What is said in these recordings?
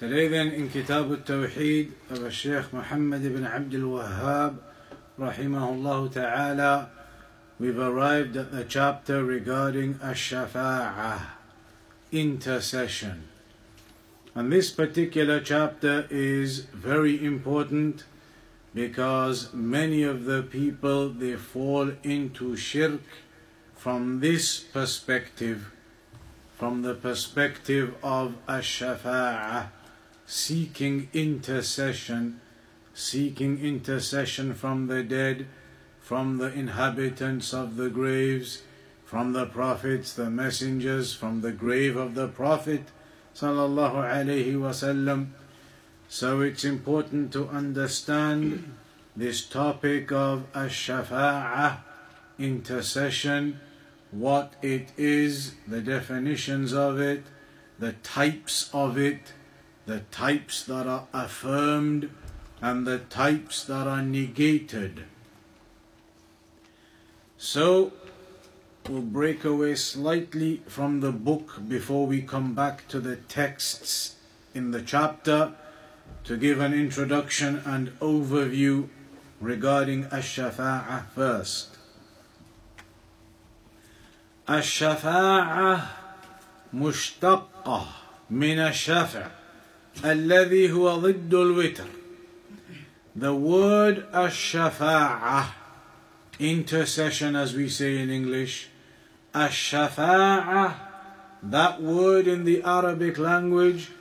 Today then in Kitab al-Tawheed of Sheikh Muhammad ibn Abdul Wahhab rahimahullah ta'ala we've arrived at the chapter regarding ash-shafa'ah intercession. And this particular chapter is very important because many of the people they fall into shirk from this perspective from the perspective of ash-shafa'ah seeking intercession, seeking intercession from the dead, from the inhabitants of the graves, from the prophets, the messengers, from the grave of the Prophet sallallahu alaihi wasallam. So it's important to understand this topic of ash-shafa'ah, intercession, what it is, the definitions of it, the types of it, the types that are affirmed and the types that are negated. So, we'll break away slightly from the book before we come back to the texts in the chapter to give an introduction and overview regarding Ash-Shafa'ah first. Ash-Shafa'ah mushtaqah min الذي هو ضد الوتر the word الشفاعة intercession as we say in English الشفاعة that word in the Arabic language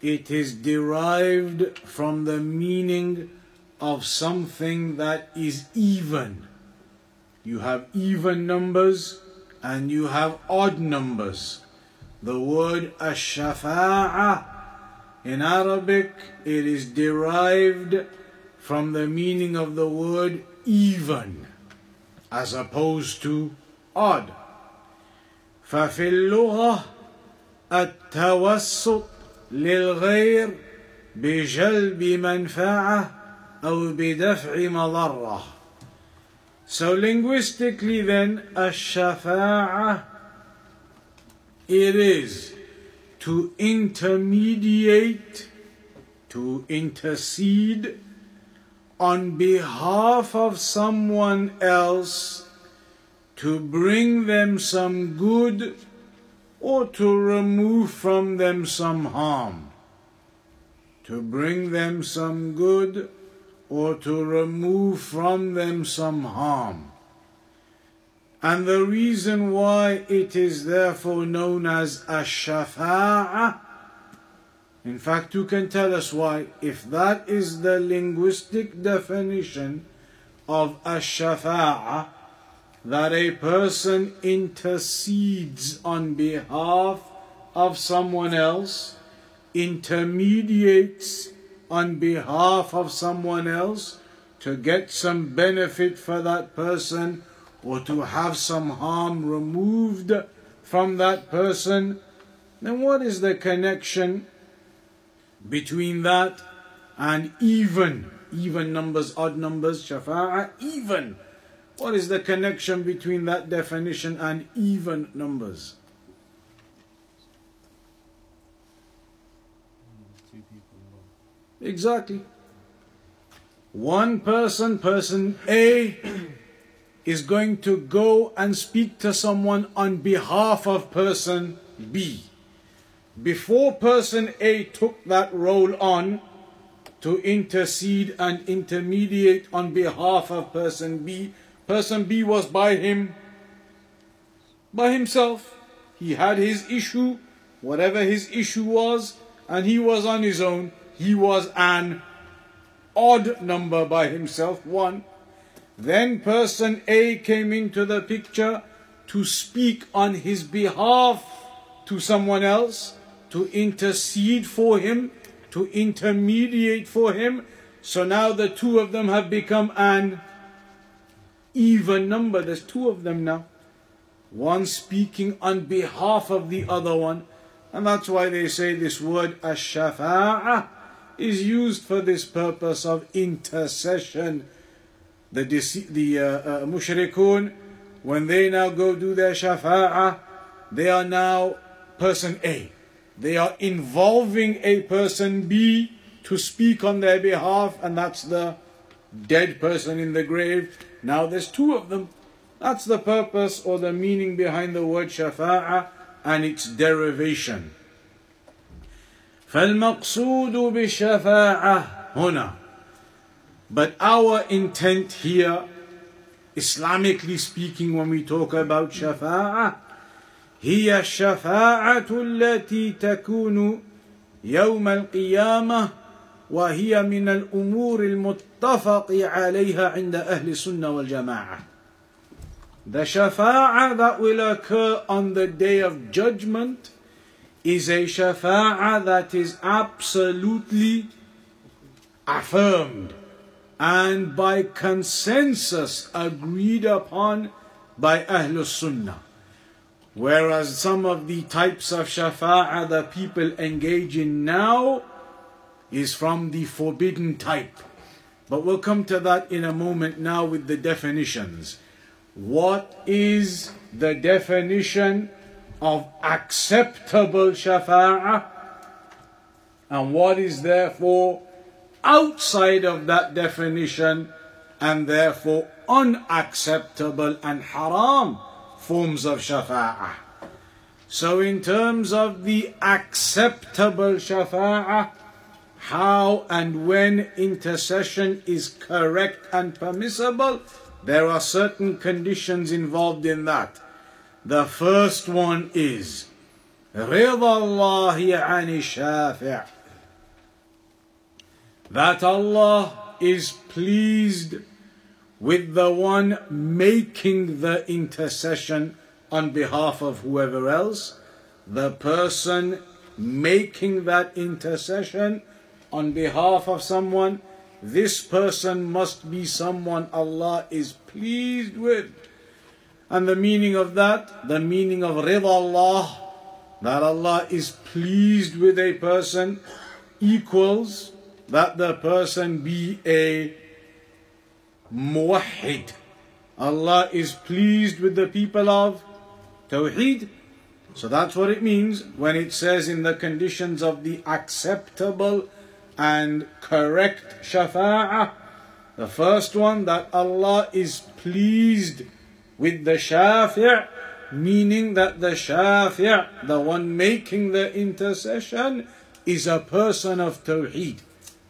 it is derived from the meaning of something that is even you have even numbers and you have odd numbers the word الشفاعة in Arabic, it is derived from the meaning of the word even, as opposed to odd. ففي اللغة التوسط للغير بجلب منفعة أو بدفع مضرة. So linguistically then, الشفاعة it is to intermediate, to intercede on behalf of someone else to bring them some good or to remove from them some harm. To bring them some good or to remove from them some harm. And the reason why it is therefore known as ash-shafa'ah, in fact, you can tell us why. If that is the linguistic definition of ash-shafa'ah, that a person intercedes on behalf of someone else, intermediates on behalf of someone else to get some benefit for that person or to have some harm removed from that person, then what is the connection between that and even? Even numbers, odd numbers, shafa'a, even. What is the connection between that definition and even numbers? Exactly. One person, person A, is going to go and speak to someone on behalf of person B. Before person A took that role on to intercede and intermediate on behalf of person B, person B was by him, by himself. He had his issue, whatever his issue was, and he was on his own. He was an odd number by himself, one. Then person A came into the picture to speak on his behalf to someone else, to intercede for him to intermediate for him. So now the two of them have become an even number. There's two of them now. One speaking on behalf of the other one. And that's why they say this word ash-shafa'ah is used for this purpose of intercession The, the uh, uh, mushrikun, when they now go do their shafa'ah, they are now person A. They are involving a person B to speak on their behalf, and that's the dead person in the grave. Now there's two of them. That's the purpose or the meaning behind the word shafa'a and its derivation. فالمقصود بالشفاعة هنا But our intent here, Islamically speaking, when we talk about shafa'a, هي الشفاعة التي تكون يوم القيامة وهي من الأمور المتفق عليها عند أهل السنة والجماعة. The shafa'a that will occur on the day of judgment is a shafa'a that is absolutely affirmed and by consensus agreed upon by Ahlul Sunnah. Whereas some of the types of shafa'a that people engage in now is from the forbidden type. But we'll come to that in a moment now with the definitions. What is the definition of acceptable shafa'a? And what is therefore outside of that definition and therefore unacceptable and haram forms of shafa'ah. So, in terms of the acceptable shafa'ah, how and when intercession is correct and permissible, there are certain conditions involved in that. The first one is رضا الله عن الشافع that Allah is pleased with the one making the intercession on behalf of whoever else, the person making that intercession on behalf of someone, this person must be someone Allah is pleased with. And the meaning of that, the meaning of rida Allah, that Allah is pleased with a person, equals that the person be a muwahid. Allah is pleased with the people of Tawheed. So that's what it means when it says in the conditions of the acceptable and correct shafa'ah. The first one that Allah is pleased with the shafi', meaning that the shafi', the one making the intercession, is a person of Tawheed.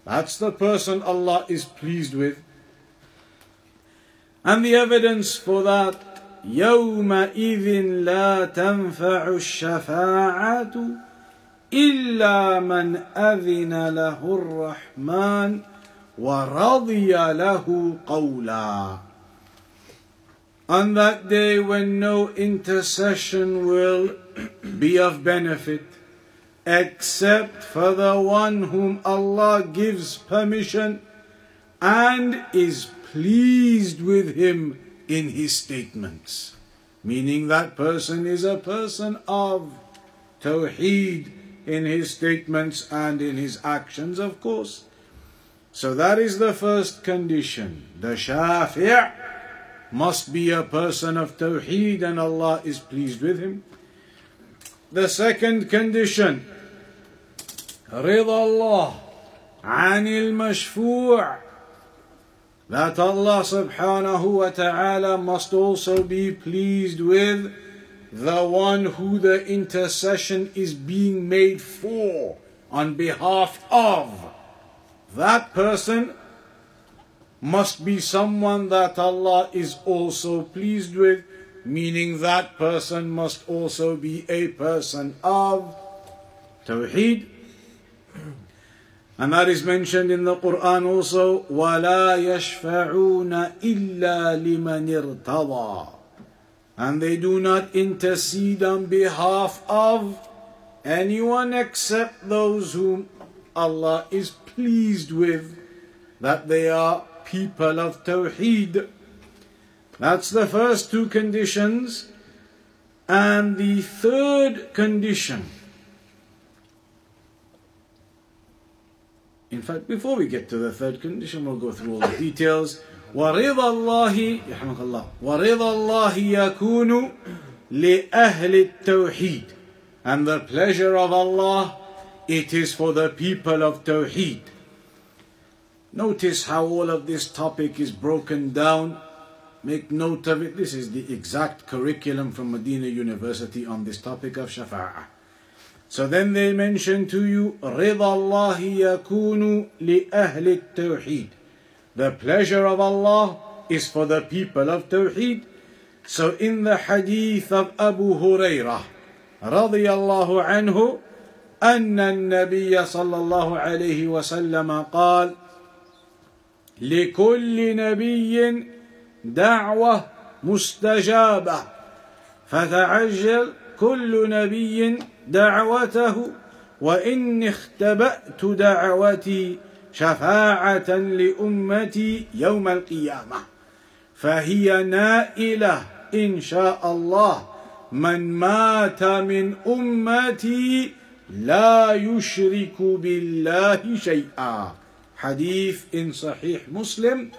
That's the person Allah is pleased with. And the evidence for that يومئذ لا تنفع الشفاعة إلا من أذن له الرحمن ورضي له قولا On that day when no intercession will be of benefit except for the one whom Allah gives permission and is pleased with him in his statements. Meaning that person is a person of Tawheed in his statements and in his actions, of course. So that is the first condition. The Shafi' must be a person of Tawheed and Allah is pleased with him. The second condition رضا الله عن المشفوع that Allah subhanahu wa ta'ala must also be pleased with the one who the intercession is being made for on behalf of. That person must be someone that Allah is also pleased with, meaning that person must also be a person of Tawheed and that is mentioned in the Quran also, وَلَا يَشْفَعُونَ إِلَّا لِمَنِ ارْتَضَى And they do not intercede on behalf of anyone except those whom Allah is pleased with, that they are people of Tawheed. That's the first two conditions. And the third condition. In fact, before we get to the third condition, we'll go through all the details. ورضا الله يرحمك الله ورضا الله يكون لأهل التوحيد and the pleasure of Allah it is for the people of Tawheed notice how all of this topic is broken down make note of it this is the exact curriculum from Medina University on this topic of Shafa'ah So then they mention to you رضا الله يكون لأهل التوحيد the pleasure of Allah is for the people of Tawheed. So in the hadith of Abu Hurairah رضي الله عنه أن النبي صلى الله عليه وسلم قال لكل نبي دعوة مستجابة فتعجل كل نبي دعوته وإن اختبأت دعوتي شفاعة لأمتي يوم القيامة. فهي نائلة إن شاء الله من مات من أمتي لا يشرك بالله شيئا. حديث in Sahih Muslim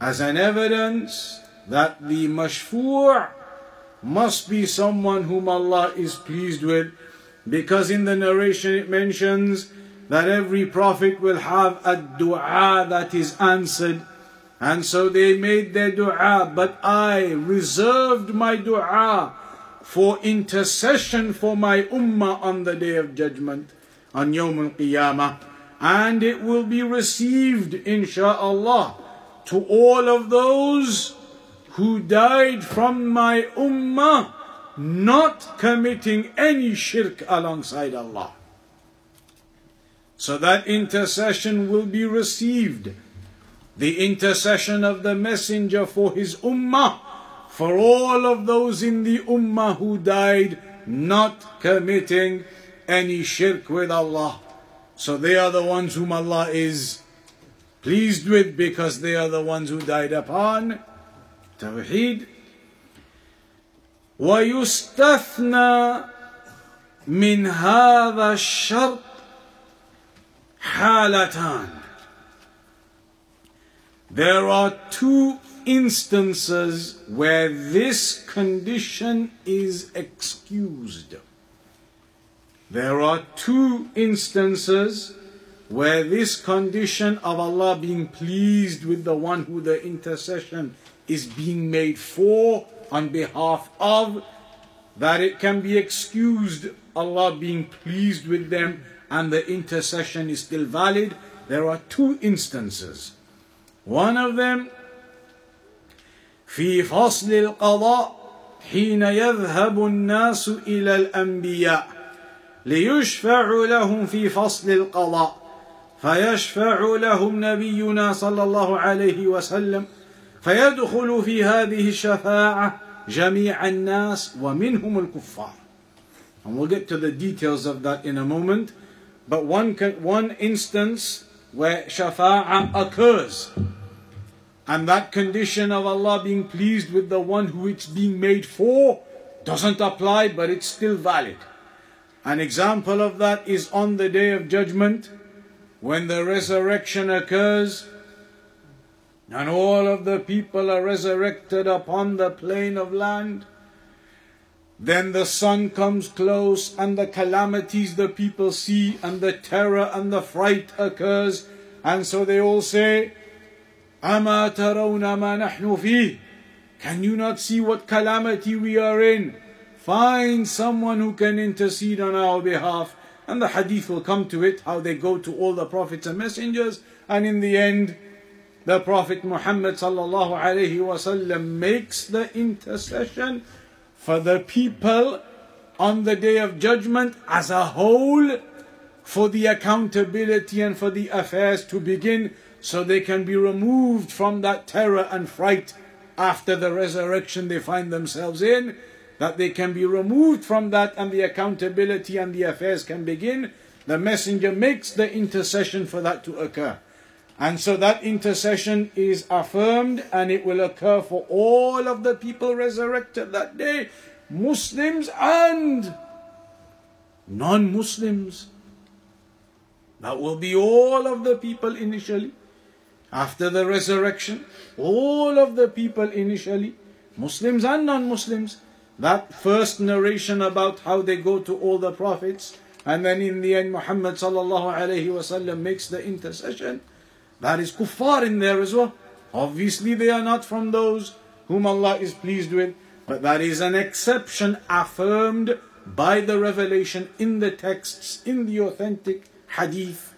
as an evidence that the mashfu' must be someone whom Allah is pleased with. Because in the narration it mentions that every prophet will have a dua that is answered. And so they made their dua, but I reserved my dua for intercession for my ummah on the day of judgment, on Yawm al Qiyamah. And it will be received, insha'Allah, to all of those who died from my ummah, not committing any shirk alongside Allah. So that intercession will be received. The intercession of the Messenger for his Ummah, for all of those in the Ummah who died not committing any shirk with Allah. So they are the ones whom Allah is pleased with because they are the ones who died upon Tawheed. ويستثنى من هذا الشرط halatan. There are two instances where this condition is excused. There are two instances where this condition of Allah being pleased with the one who the intercession is being made for on behalf of, that it can be excused, Allah being pleased with them and the intercession is still valid, there are two instances. One of them في فصل القضاء حين يذهب الناس إلى الأنبياء ليشفع لهم في فصل القضاء فيشفع لهم نبينا صلى الله عليه وسلم فيدخل في هذه الشفاعة جميع الناس ومنهم الكفار. And we'll get to the details of that in a moment. but one, one instance where shafa'ah occurs. And that condition of Allah being pleased with the one who it's being made for doesn't apply, but it's still valid. An example of that is on the day of judgment, when the resurrection occurs, and all of the people are resurrected upon the plain of land. Then the sun comes close, and the calamities the people see, and the terror and the fright occurs, and so they all say, "Ama tarawna ma fi?" Can you not see what calamity we are in? Find someone who can intercede on our behalf. And the hadith will come to it, how they go to all the prophets and messengers, and in the end, the Prophet Muhammad sallallahu alaihi wasallam makes the intercession for the people on the day of judgment as a whole for the accountability and for the affairs to begin so they can be removed from that terror and fright after the resurrection they find themselves in, that they can be removed from that and the accountability and the affairs can begin. the messenger makes the intercession for that to occur. And so that intercession is affirmed and it will occur for all of the people resurrected that day, Muslims and non Muslims. That will be all of the people initially. After the resurrection, all of the people initially, Muslims and non Muslims. That first narration about how they go to all the prophets, and then in the end, Muhammad sallallahu alayhi wasallam makes the intercession. That is kuffar in there as well. Obviously, they are not from those whom Allah is pleased with, but that is an exception affirmed by the revelation in the texts, in the authentic hadith.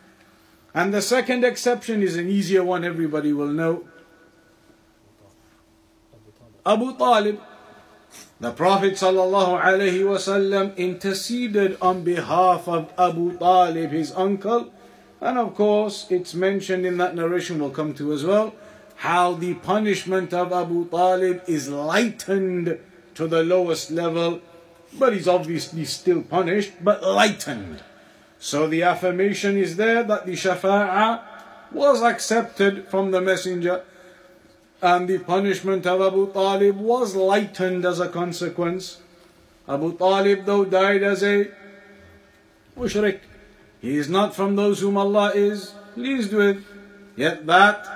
And the second exception is an easier one, everybody will know. Abu Talib, the Prophet ﷺ interceded on behalf of Abu Talib, his uncle, and of course, it's mentioned in that narration we'll come to as well, how the punishment of Abu Talib is lightened to the lowest level, but he's obviously still punished, but lightened. So the affirmation is there that the shafa'ah was accepted from the messenger and the punishment of Abu Talib was lightened as a consequence. Abu Talib though died as a mushrik, he is not from those whom Allah is pleased with. Yet that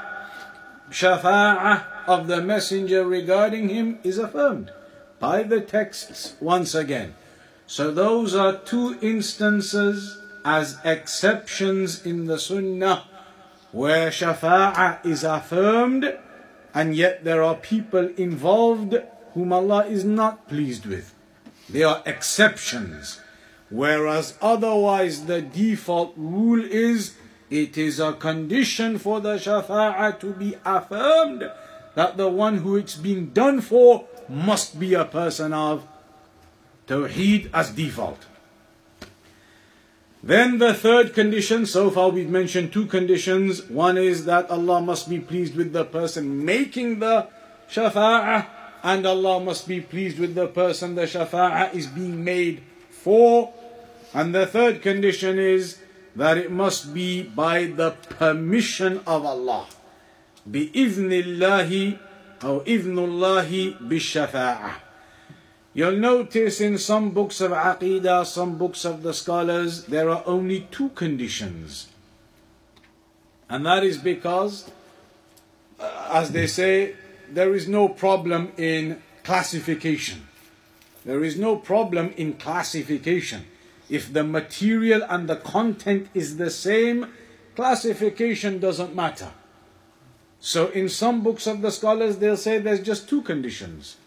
shafa'ah of the messenger regarding him is affirmed by the texts once again. So those are two instances as exceptions in the sunnah where shafa'ah is affirmed and yet there are people involved whom Allah is not pleased with. They are exceptions. Whereas otherwise the default rule is it is a condition for the shafa'ah to be affirmed that the one who it's being done for must be a person of tawheed as default. Then the third condition, so far we've mentioned two conditions. One is that Allah must be pleased with the person making the shafa'ah, and Allah must be pleased with the person the shafa'ah is being made for. And the third condition is that it must be by the permission of Allah. بإذن الله أو إذن الله بالشفاعة. You'll notice in some books of Aqidah, some books of the scholars, there are only two conditions. And that is because, uh, as they say, there is no problem in classification. There is no problem in classification. If the material and the content is the same, classification doesn't matter. So in some books of the scholars, they'll say there's just two conditions.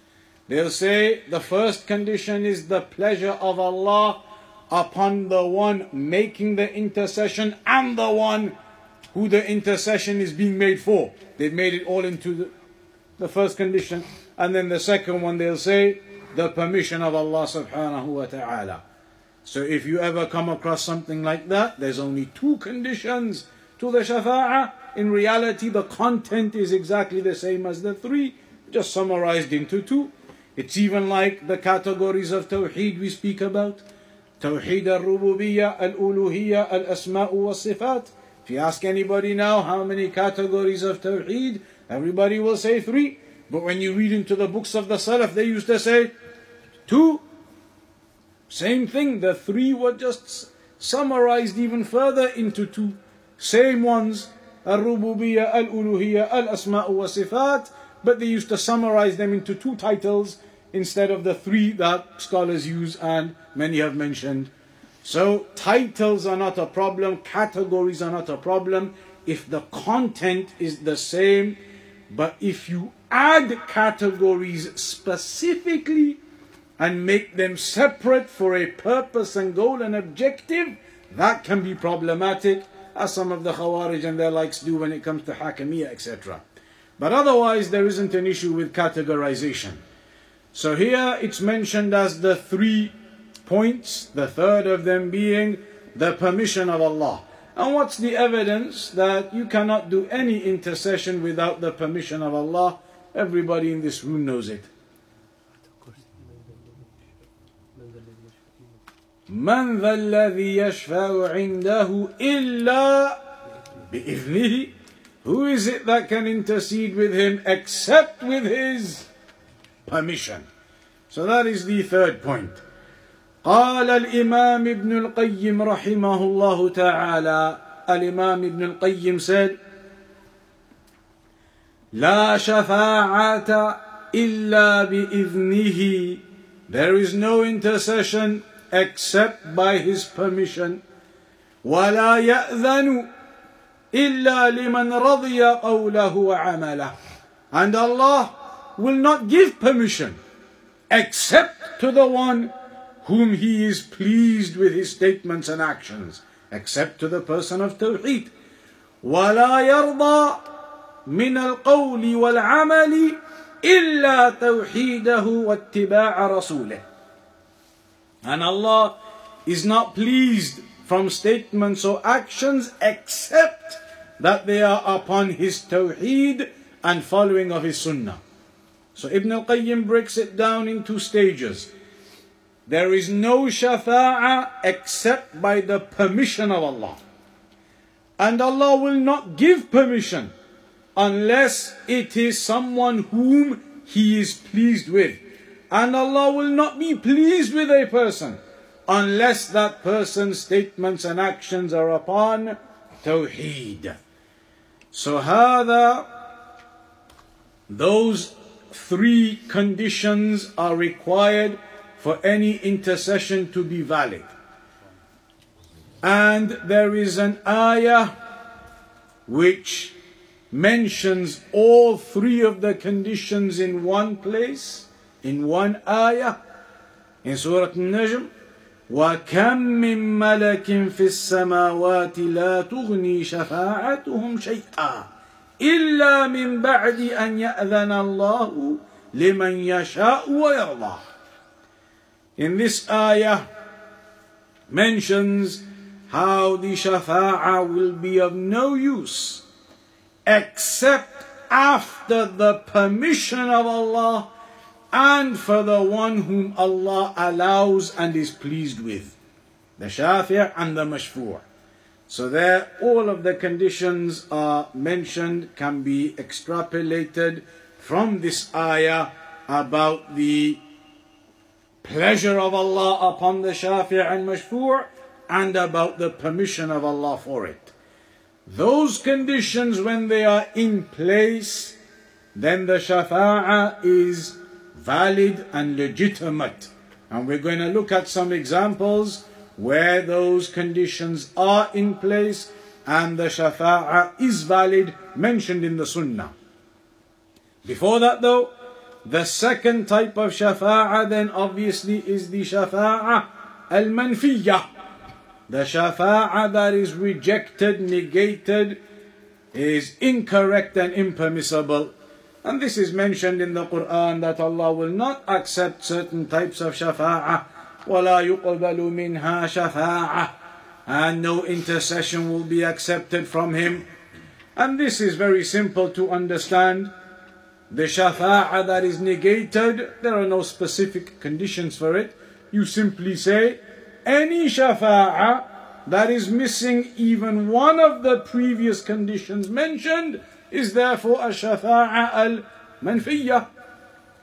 They'll say the first condition is the pleasure of Allah upon the one making the intercession and the one who the intercession is being made for. They've made it all into the, the first condition. And then the second one, they'll say the permission of Allah subhanahu wa ta'ala. So if you ever come across something like that, there's only two conditions to the shafa'ah. In reality, the content is exactly the same as the three, just summarized into two. It's even like the categories of Tawheed we speak about. Tawheed al-Rububiyyah, al-Uluhiyyah, al-Asma'u wa-Sifat. If you ask anybody now how many categories of Tawheed, everybody will say three. But when you read into the books of the Salaf, they used to say two. Same thing, the three were just summarized even further into two. Same ones, Al-Uluhiyyah, Al-Asma'u wa Sifat, but they used to summarize them into two titles instead of the three that scholars use and many have mentioned. So titles are not a problem, categories are not a problem if the content is the same, but if you add categories specifically and make them separate for a purpose and goal and objective, that can be problematic, as some of the Khawarij and their likes do when it comes to Hakimiyya, etc. But otherwise, there isn't an issue with categorization. So here it's mentioned as the three points, the third of them being the permission of Allah. And what's the evidence that you cannot do any intercession without the permission of Allah? Everybody in this room knows it. من ذا الذي يشفع عنده إلا بإذنه Who is it that can intercede with him except with his permission? So that is the third point. قال الإمام ابن القيم رحمه الله تعالى الإمام ابن القيم said لا شفاعة إلا بإذنه There is no intercession except by his permission ولا يأذن إلا لمن رضي قوله وعمله And Allah will not give permission except to the one whom he is pleased with his statements and actions except to the person of Tawheed ولا يرضى من القول والعمل إلا توحيده واتباع رسوله and Allah is not pleased from statements or actions except that they are upon His Tawheed and following of His Sunnah. So Ibn al-Qayyim breaks it down in two stages. There is no shafa'ah except by the permission of Allah. And Allah will not give permission unless it is someone whom He is pleased with. And Allah will not be pleased with a person unless that person's statements and actions are upon Tawheed. So هذا those three conditions are required for any intercession to be valid. And there is an ayah which mentions all three of the conditions in one place, in one ayah, in Surah Al-Najm. وكم من ملك في السماوات لا تغني شفاعتهم شيئا إلا من بعد أن يأذن الله لمن يشاء ويرضى In this ayah mentions how the shafa'a will be of no use except after the permission of Allah and for the one whom Allah allows and is pleased with. The shafi' and the mashfu'. So there all of the conditions are mentioned can be extrapolated from this ayah about the pleasure of Allah upon the shafi' and mashfu' and about the permission of Allah for it. Those conditions, when they are in place, then the shafa'a is valid and legitimate. And we're going to look at some examples where those conditions are in place and the shafa'a is valid, mentioned in the sunnah. Before that, though, the second type of shafa'a then obviously is the shafa'a al manfiyah the shafa'a that is rejected, negated, is incorrect and impermissible. And this is mentioned in the Quran that Allah will not accept certain types of shafa'a. وَلَا يُقْبَلُ مِنْهَا شَفَاعَةً And no intercession will be accepted from Him. And this is very simple to understand. The shafa'a that is negated, there are no specific conditions for it. You simply say, any shafa'a that is missing even one of the previous conditions mentioned is therefore a shafa'a al manfiyah.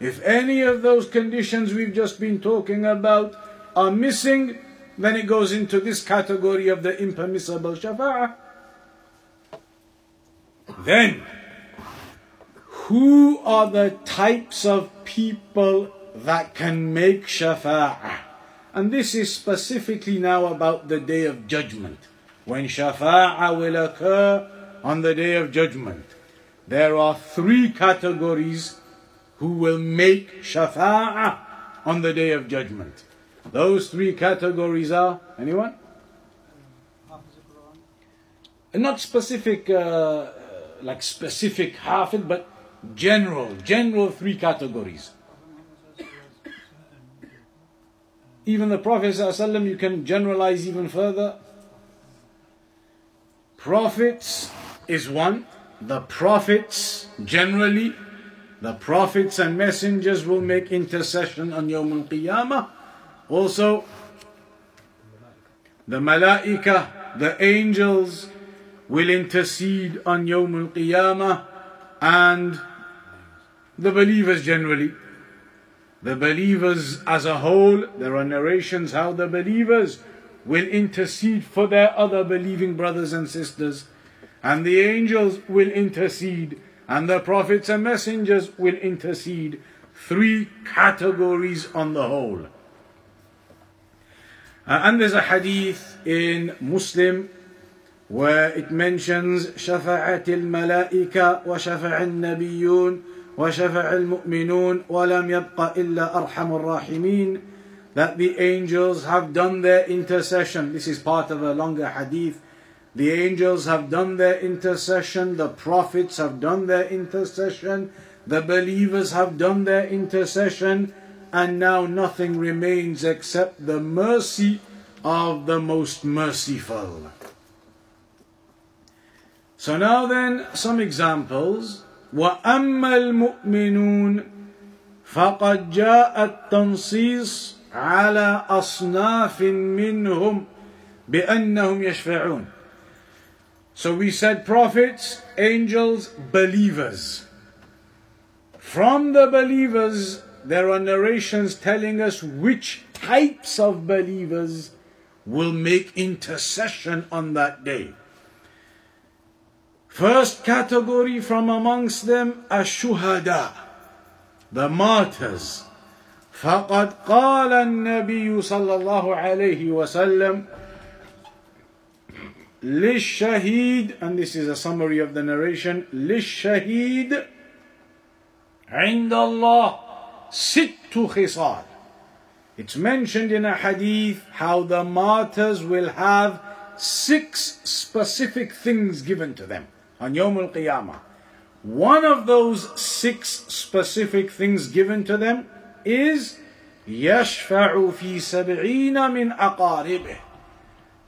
If any of those conditions we've just been talking about are missing, then it goes into this category of the impermissible shafa'a. Then, who are the types of people that can make shafa'a? And this is specifically now about the day of judgment. When shafa'a will occur on the day of judgment. There are three categories who will make shafa'a on the day of judgment. Those three categories are anyone? Not specific, uh, like specific hafid, but general, general three categories. Even the Prophet you can generalize even further. Prophets is one. The prophets generally, the prophets and messengers will make intercession on Yawm al-Qiyamah. Also, the malaika, the angels will intercede on Yawm al-Qiyamah and the believers generally. The believers as a whole, there are narrations how the believers will intercede for their other believing brothers and sisters, and the angels will intercede, and the prophets and messengers will intercede. Three categories on the whole. Uh, and there's a hadith in Muslim where it mentions شفعت الملائكة وشفع النبيون وشفع المؤمنون ولم يبق إلا أرحم الراحمين that the angels have done their intercession. This is part of a longer hadith. The angels have done their intercession, the prophets have done their intercession, the believers have done their intercession, and now nothing remains except the mercy of the most merciful. So now then, some examples. وأما المؤمنون فقد جاء التنصيص على أصناف منهم بأنهم يشفعون So we said prophets, angels, believers. From the believers, there are narrations telling us which types of believers will make intercession on that day. First category from amongst them, ashuhada, the martyrs. فقد قال النبي صلى الله عليه وسلم للشهيد and this is a summary of the narration للشهيد عند الله ست خصال it's mentioned in a hadith how the martyrs will have six specific things given to them on Yom Al Qiyamah. One of those six specific things given to them is يشفع في سبعين من أقاربه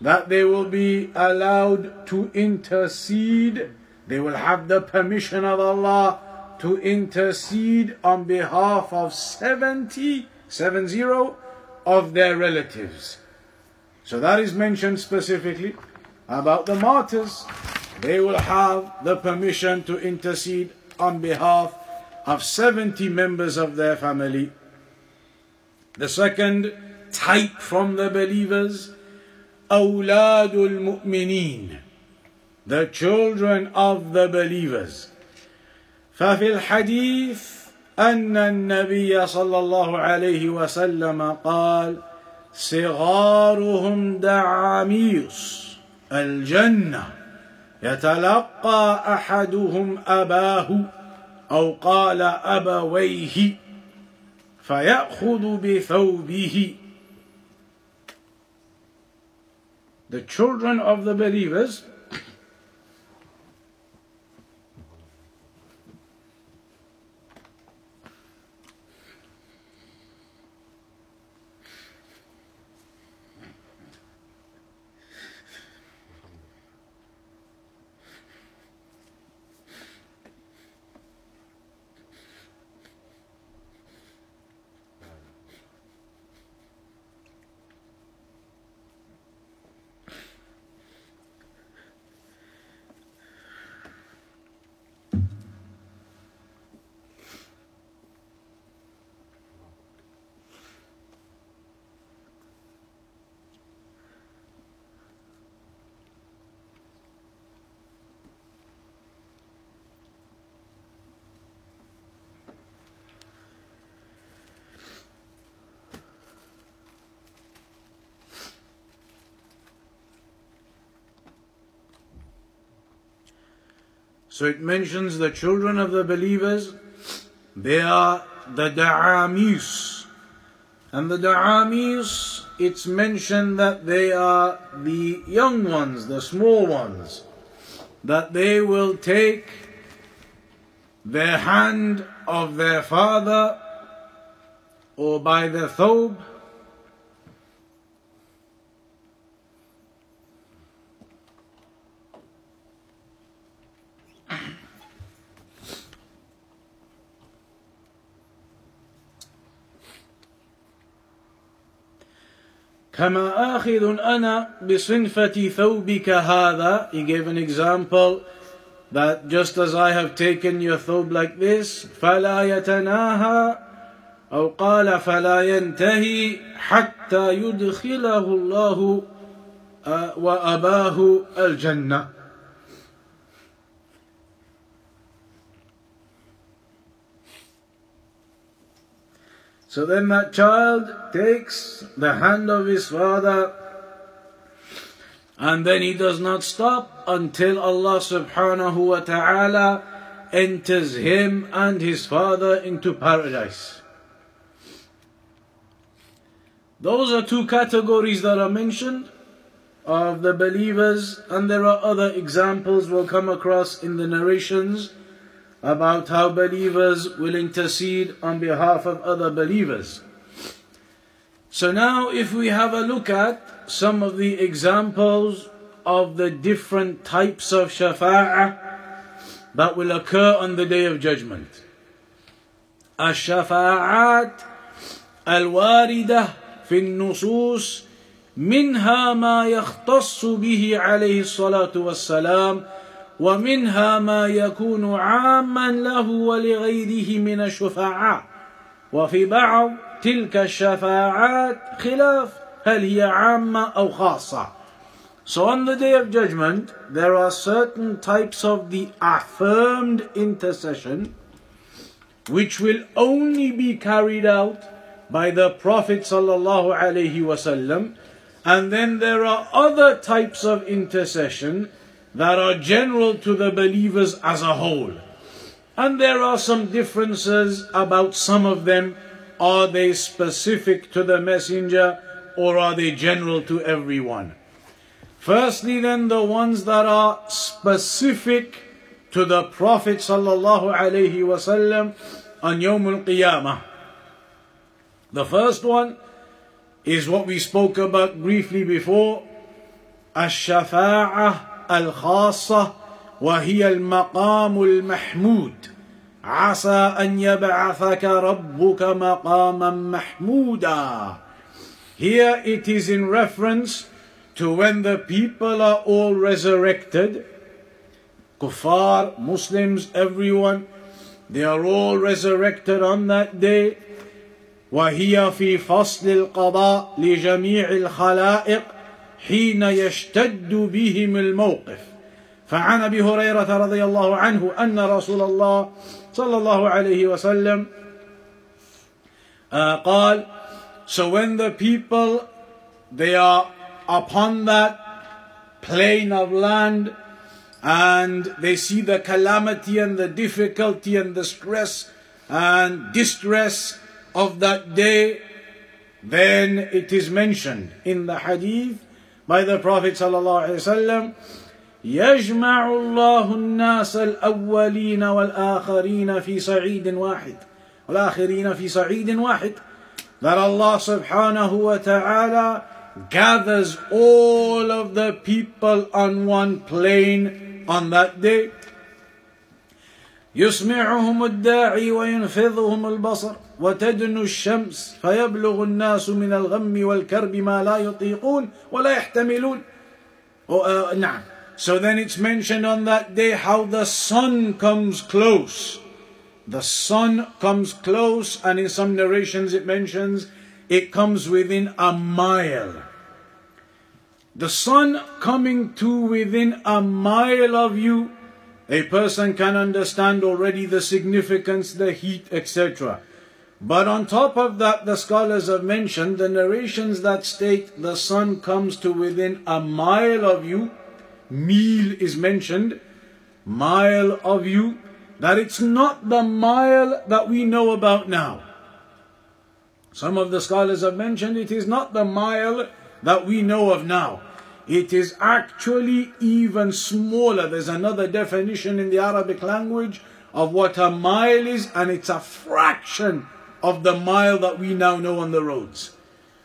that they will be allowed to intercede. They will have the permission of Allah to intercede on behalf of 70 70 of their relatives. So that is mentioned specifically about the martyrs. They will have the permission to intercede on behalf of 70 members of their family. The second type from the believers, أولاد المؤمنين, the children of the believers. ففي الحديث أن النبي صلى الله عليه وسلم قال: صغارهم دعاميص الجنة يتلقى أحدهم أباه أو قال أبويه فيأخذ بثوبه The children of the believers So it mentions the children of the believers, they are the da'amis. And the da'amis, it's mentioned that they are the young ones, the small ones, that they will take their hand of their father or by their thobe كما آخذ أنا بصنفة ثوبك هذا. He gave an example that just as I have taken your thobe like this فلا يتناهى أو قال فلا ينتهي حتى يدخله الله وأباه الجنة. So then that child takes the hand of his father and then he does not stop until Allah subhanahu wa ta'ala enters him and his father into paradise. Those are two categories that are mentioned of the believers, and there are other examples we'll come across in the narrations about how believers will intercede on behalf of other believers. So now, if we have a look at some of the examples of the different types of shafa'ah that will occur on the day of judgment. الشفاعات الواردة في النصوص منها ما يختص به عليه الصلاة والسلام ومنها ما يكون عاما له ولغيره من الشفعاء وفي بعض تلك الشفاعات خلاف هل هي عامة أو خاصة So on the day of judgment, there are certain types of the affirmed intercession which will only be carried out by the Prophet sallallahu alaihi wasallam, and then there are other types of intercession that are general to the believers as a whole. And there are some differences about some of them. Are they specific to the messenger or are they general to everyone? Firstly, then, the ones that are specific to the Prophet sallallahu alaihi wasallam on Yawm al-Qiyamah. The first one is what we spoke about briefly before, ash-shafa'ah الخاصة وهي المقام المحمود عسى أن يبعثك ربك مقاما محمودا Here it is in reference to when the people are all resurrected kuffar, Muslims, everyone they are all resurrected on that day وهي في فصل القضاء لجميع الخلائق حين يشتد بهم الموقف فعن ابي هريره رضي الله عنه ان رسول الله صلى الله عليه وسلم uh, قال so when the people they are upon that plain of land and they see the calamity and the difficulty and the stress and distress of that day then it is mentioned in the hadith by the Prophet ﷺ يجمع الله الناس الأولين والآخرين في صعيد واحد والآخرين في صعيد واحد that Allah subhanahu wa ta'ala gathers all of the people on one plane on that day. يسمعهم الداعي وينفذهم البصر وتدنو الشمس فيبلغ الناس من الغم والكرب ما لا يطيقون ولا يحتملون oh, uh, نعم So then it's mentioned on that day how the sun comes close. The sun comes close, and in some narrations it mentions it comes within a mile. The sun coming to within a mile of you, a person can understand already the significance, the heat, etc. But on top of that, the scholars have mentioned the narrations that state the sun comes to within a mile of you, mil is mentioned, mile of you, that it's not the mile that we know about now. Some of the scholars have mentioned it is not the mile that we know of now. It is actually even smaller. There's another definition in the Arabic language of what a mile is, and it's a fraction of the mile that we now know on the roads.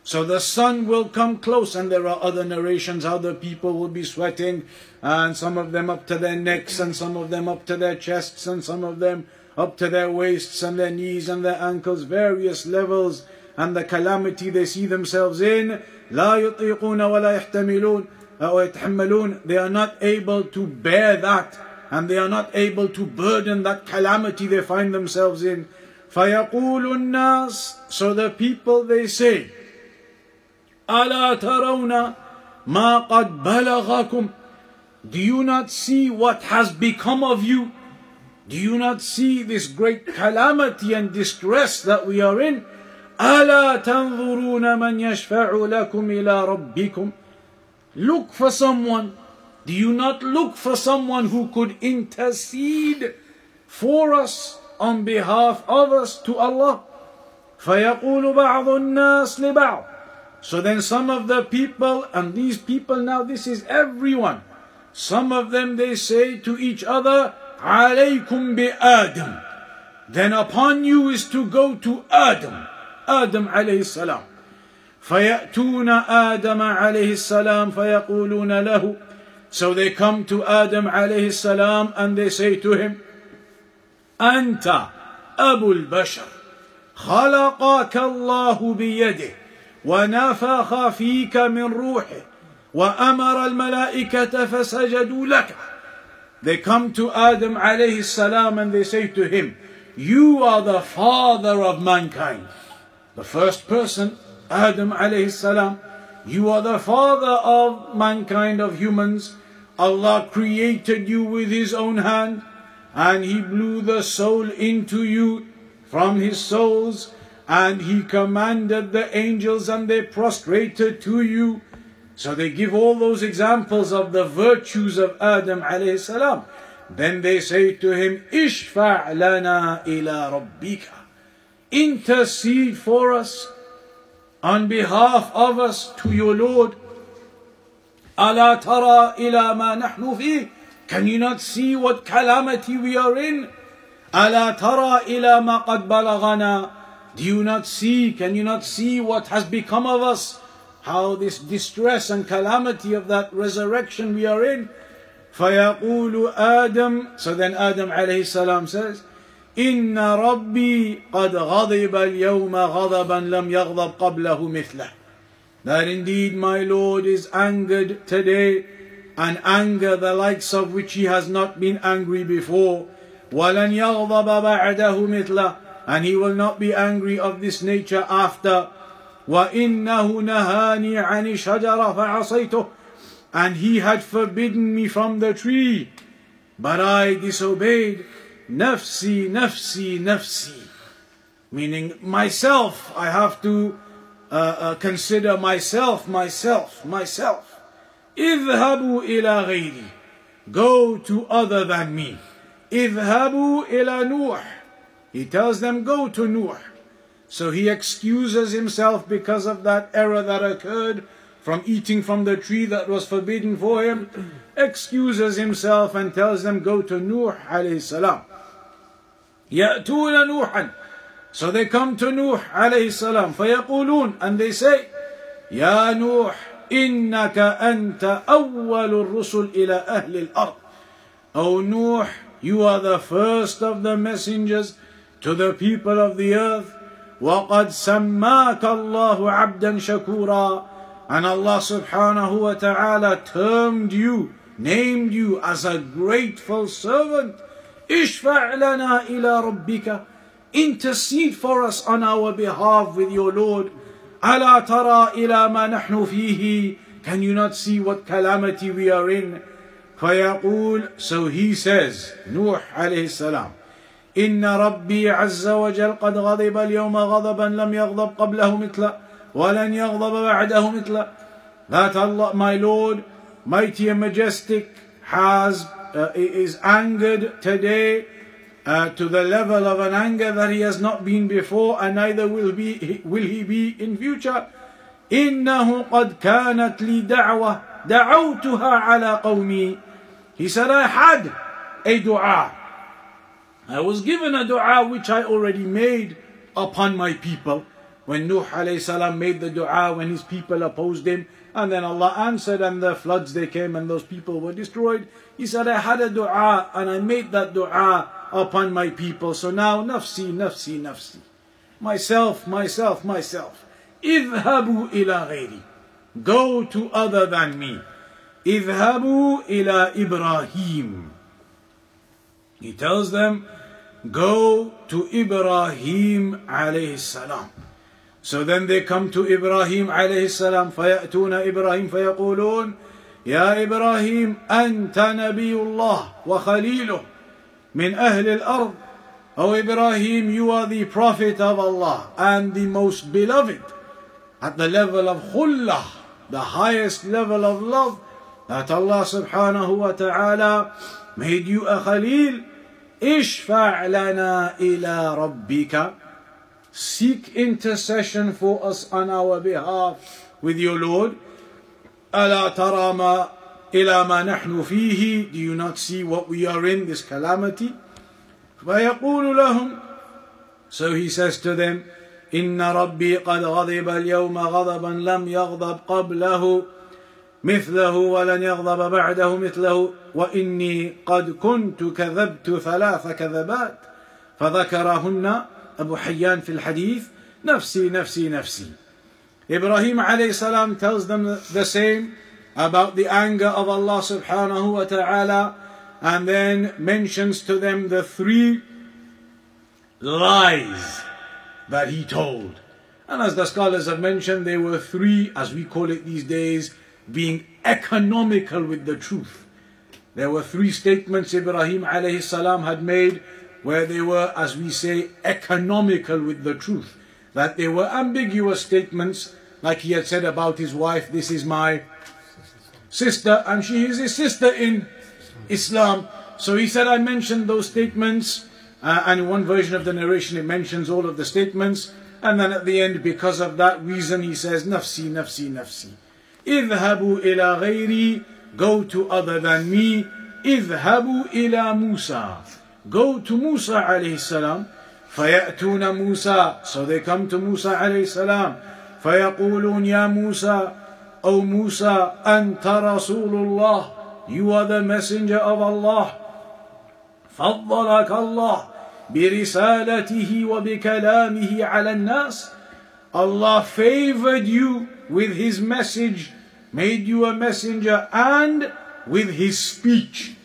So the sun will come close, and there are other narrations how the people will be sweating, and some of them up to their necks, and some of them up to their chests, and some of them up to their waists, and their knees, and their ankles, various levels, and the calamity they see themselves in. لا يطيقون ولا يحتملون أو يتحملون they are not able to bear that and they are not able to burden that calamity they find themselves in فيقول الناس so the people they say ألا ترون ما قد بلغكم do you not see what has become of you do you not see this great calamity and distress that we are in ألا تنظرون من يشفع لكم إلى ربكم Look for someone. Do you not look for someone who could intercede for us on behalf of us to Allah? فيقول بعض الناس لبعض So then some of the people, and these people now, this is everyone. Some of them they say to each other, عليكم بآدم. Then upon you is to go to Adam. Adam عليه السلام. فيأتون آدم عليه السلام فيقولون له So they come to Adam عليه السلام and they say to him أنت أبو البشر خلقك الله بيده ونفخ فيك من روحه وأمر الملائكة فسجدوا لك They come to Adam عليه السلام and they say to him You are the father of mankind The first person Adam alayhi salam, you are the father of mankind, of humans. Allah created you with His own hand, and He blew the soul into you from His souls, and He commanded the angels, and they prostrated to you. So they give all those examples of the virtues of Adam alayhi salam. Then they say to him, Ishfa' lana ila rabbika. Intercede for us on behalf of us to your Lord. ألا ترى إلى ما نحن فيه Can you not see what calamity we are in? ألا ترى إلى ما قد بلغنا Do you not see, can you not see what has become of us? How this distress and calamity of that resurrection we are in? فيقول آدم So then Adam عليه السلام says إن ربي قد غضب اليوم غضبا لم يغضب قبله مثله That indeed my Lord is angered today an anger the likes of which he has not been angry before ولن يغضب بعده مثله and he will not be angry of this nature after وإنه نهاني عن الشجرة فعصيته and he had forbidden me from the tree but I disobeyed nafsi, nafsi, nafsi. Meaning myself, I have to uh, uh, consider myself, myself, myself. اذهبوا إلى غيري. Go to other than me. اذهبوا إلى نوح. He tells them, go to Nuh. So he excuses himself because of that error that occurred from eating from the tree that was forbidden for him. Excuses himself and tells them, go to Nuh alayhi salam. يأتون نوحا So they come to Nuh عليه السلام فيقولون and they say يا نوح إنك أنت أول الرسل إلى أهل الأرض O Nuh, you are the first of the messengers to the people of the earth. وقد سماك الله عبدا شكورا And Allah subhanahu wa ta'ala termed you, named you as a grateful servant. اشفع لنا إلى ربك intercede for us on our behalf with your Lord ألا ترى إلى ما نحن فيه can you not see what calamity we are in فيقول so he says نوح عليه السلام إن ربي عز وجل قد غضب اليوم غضبا لم يغضب قبله مثله ولن يغضب بعده مثله that Allah my Lord mighty and majestic has uh, is angered today uh, to the level of an anger that he has not been before and neither will be will he be in future إنه قد كانت لي دعوة دعوتها على قومي He said I had a dua I was given a dua which I already made upon my people when Nuh alayhi salam made the dua when his people opposed him and then Allah answered and the floods they came and those people were destroyed he said, I had a dua and I made that dua upon my people. So now, nafsi, nafsi, nafsi. Myself, myself, myself. اذهبوا إلى غيري. Go to other than me. اذهبوا إلى إبراهيم. He tells them, go to Ibrahim alayhi salam. So then they come to Ibrahim alayhi salam فيأتون إبراهيم فيقولون يا إبراهيم أنت نبي الله وخليله من أهل الأرض O Ibrahim, you are the Prophet of Allah and the most beloved at the level of khullah, the highest level of love that Allah subhanahu wa ta'ala made you a Khalil. اشفع لنا إلى ربك Seek intercession for us on our behalf with your Lord. ألا ترى ما إلى ما نحن فيه. Do you not see what we are in, this calamity? فيقول لهم So he says to them إن ربي قد غضب اليوم غضبا لم يغضب قبله مثله ولن يغضب بعده مثله وإني قد كنت كذبت ثلاث كذبات فذكرهن أبو حيان في الحديث نفسي نفسي نفسي. Ibrahim alayhi salam tells them the same. About the anger of Allah subhanahu wa ta'ala and then mentions to them the three lies that he told. And as the scholars have mentioned, there were three, as we call it these days, being economical with the truth. There were three statements Ibrahim alayhi salam had made where they were, as we say, economical with the truth. That they were ambiguous statements, like he had said about his wife, this is my sister, and she is his sister in Islam. So he said, I mentioned those statements, uh, and in one version of the narration it mentions all of the statements, and then at the end, because of that reason, he says, Nafsi, Nafsi, Nafsi. اذهبوا إلى غيري Go to other than me اذهبوا إلى موسى Go to Musa عليه السلام فيأتون موسى So they come to Musa عليه السلام فيقولون يا موسى أو موسى أنت رسول الله You are the messenger of Allah فضلك الله برسالته وبكلامه على الناس Allah favored you with his message, made you a messenger, and with his speech.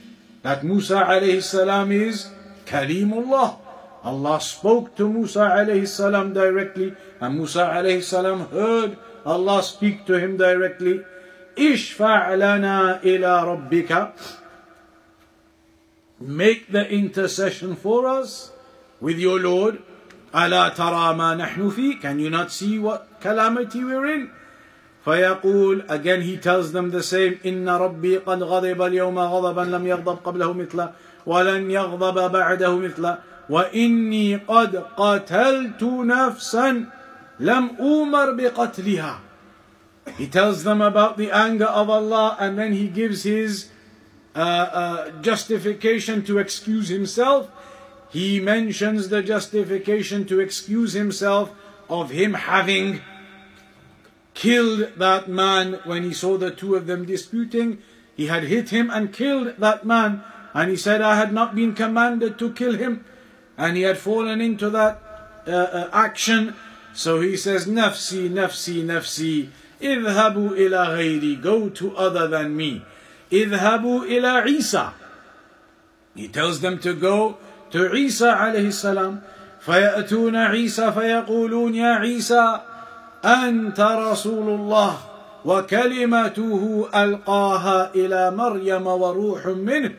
That Musa alayhi salam is Kalimullah. Allah spoke to Musa alayhi salam directly, and Musa alayhi salam heard Allah speak to him directly. Ishfa' lana ila rabbika. Make the intercession for us with your Lord. ألا ترى ما نحن فيه Can you not see what calamity we're in? فيقول again he tells them the same إن ربي قد غضب اليوم غضبا لم يغضب قبله مثله ولن يغضب بعده مثله وإني قد قتلت نفسا لم أمر بقتلها He tells them about the anger of Allah and then he gives his uh, uh, justification to excuse himself. He mentions the justification to excuse himself of him having killed that man when he saw the two of them disputing. He had hit him and killed that man. And he said, I had not been commanded to kill him. And he had fallen into that uh, uh, action. So he says, Nafsi, Nafsi, Nafsi. اذهبوا إلى غيري. Go to other than me. اذهبوا إلى Isa. He tells them to go to Isa alayhi salam. فيأتون عيسى فيقولون يا عيسى أنت رسول الله وكلمته ألقاها إلى مريم وروح منه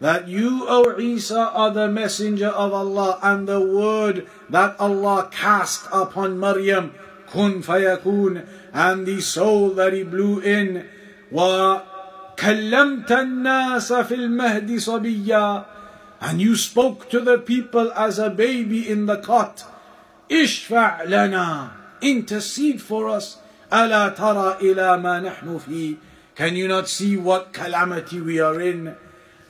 that you, O Isa, are the messenger of Allah and the word that Allah cast upon Maryam, kun fayakun, and the soul that he blew in, وكلمت الناس في المهد صبيا and you spoke to the people as a baby in the cot. اشفع لنا intercede for us ألا ترى إلى ما نحن فيه Can you not see what calamity we are in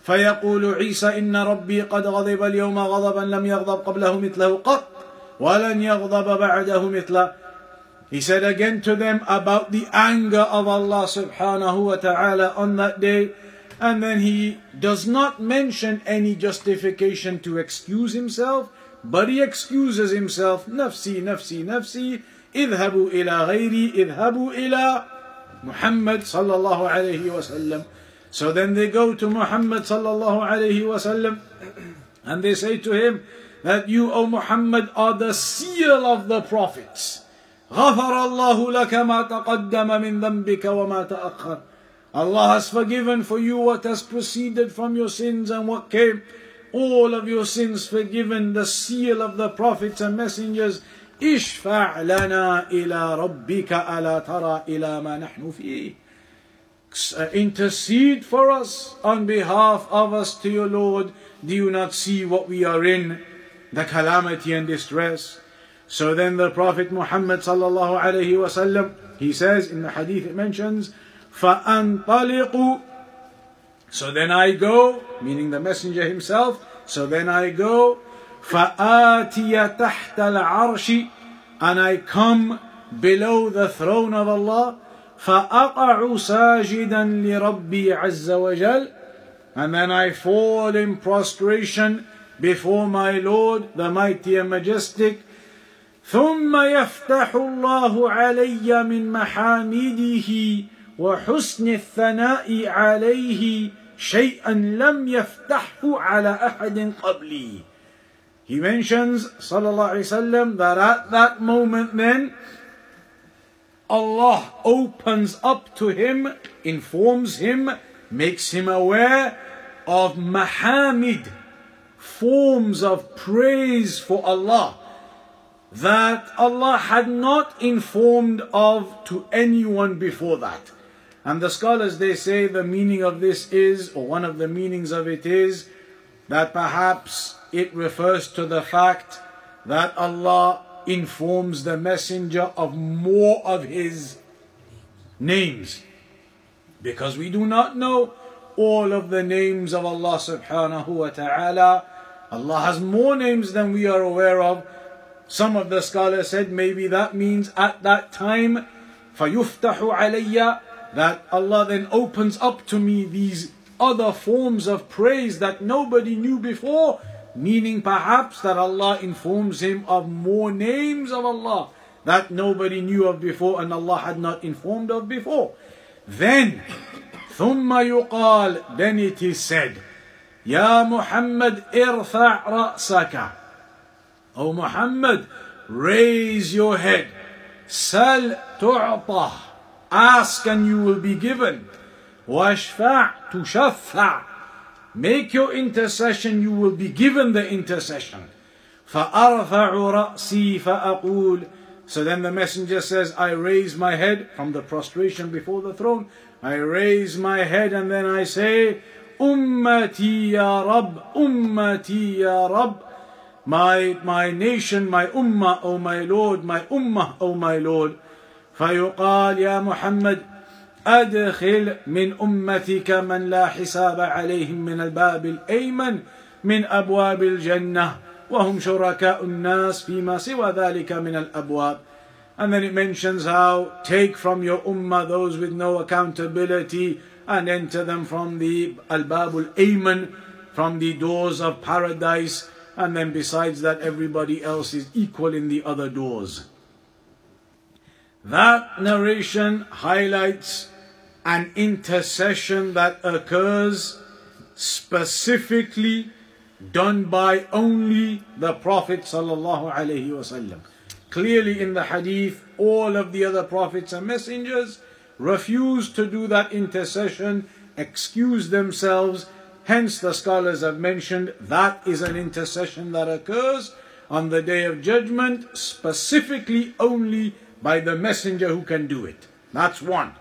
فيقول عيسى إن ربي قد غضب اليوم غضبا لم يغضب قبله مثله قط ولن يغضب بعده مثله He said again to them about the anger of Allah subhanahu wa ta'ala on that day and then he does not mention any justification to excuse himself but he excuses himself نفسي نفسي نفسي اذهبوا إلى غيري اذهبوا إلى Muhammad sallallahu alayhi wasallam. So then they go to Muhammad sallallahu alayhi wasallam and they say to him that you, O Muhammad, are the seal of the prophets. غفر الله لك ما تقدم من ذنبك وما تأخر. Allah has forgiven for you what has proceeded from your sins and what came. All of your sins forgiven, the seal of the prophets and messengers. اشفع لنا إلى ربك ألا ترى إلى ما نحن فيه intercede for us on behalf of us to your Lord. Do you not see what we are in? The calamity and distress. So then the Prophet Muhammad sallallahu alayhi wasallam, he says in the hadith it mentions, فَأَنْطَلِقُ So then I go, meaning the messenger himself, so then I go, فَآتِيَ تَحْتَ الْعَرْشِ And I come below the throne of Allah, فأقع ساجدا لربي عز وجل. And then I fall in prostration before my Lord the mighty and majestic. ثم يفتح الله علي من محامده وحسن الثناء عليه شيئا لم يفتحه على أحد قبلي He mentions صلى الله عليه وسلم that at that moment then Allah opens up to him, informs him, makes him aware of mahamid, forms of praise for Allah that Allah had not informed of to anyone before that. And the scholars they say the meaning of this is, or one of the meanings of it is, that perhaps it refers to the fact that Allah informs the messenger of more of his names. Because we do not know all of the names of Allah subhanahu wa ta'ala. Allah has more names than we are aware of. Some of the scholars said maybe that means at that time, فَيُفْتَحُ عَلَيَّ That Allah then opens up to me these other forms of praise that nobody knew before meaning perhaps that Allah informs him of more names of Allah that nobody knew of before and Allah had not informed of before. Then, ثم يقال, then it is said, يا محمد ارفع رأسك. O Muhammad, raise your head. سل تعطى. Ask and you will be given. واشفع تشفع. Make your intercession, you will be given the intercession. فأرفع رأسي فأقول So then the messenger says, I raise my head from the prostration before the throne. I raise my head and then I say, Ummati ya Rabb, Ummati ya Rabb. My, my nation, my ummah, O my Lord, my ummah, O my Lord. فيقال يا محمد أدخل من أمتك من لا حساب عليهم من الباب الأيمن من أبواب الجنة وهم شركاء الناس فيما سوى ذلك من الأبواب And then it mentions how take from your ummah those with no accountability and enter them from the Al-Babul Ayman, from the doors of paradise, and then besides that everybody else is equal in the other doors. That narration highlights an intercession that occurs specifically done by only the Prophet. Clearly in the hadith, all of the other prophets and messengers refused to do that intercession, excuse themselves. Hence, the scholars have mentioned that is an intercession that occurs on the day of judgment, specifically only by the messenger who can do it. That's one.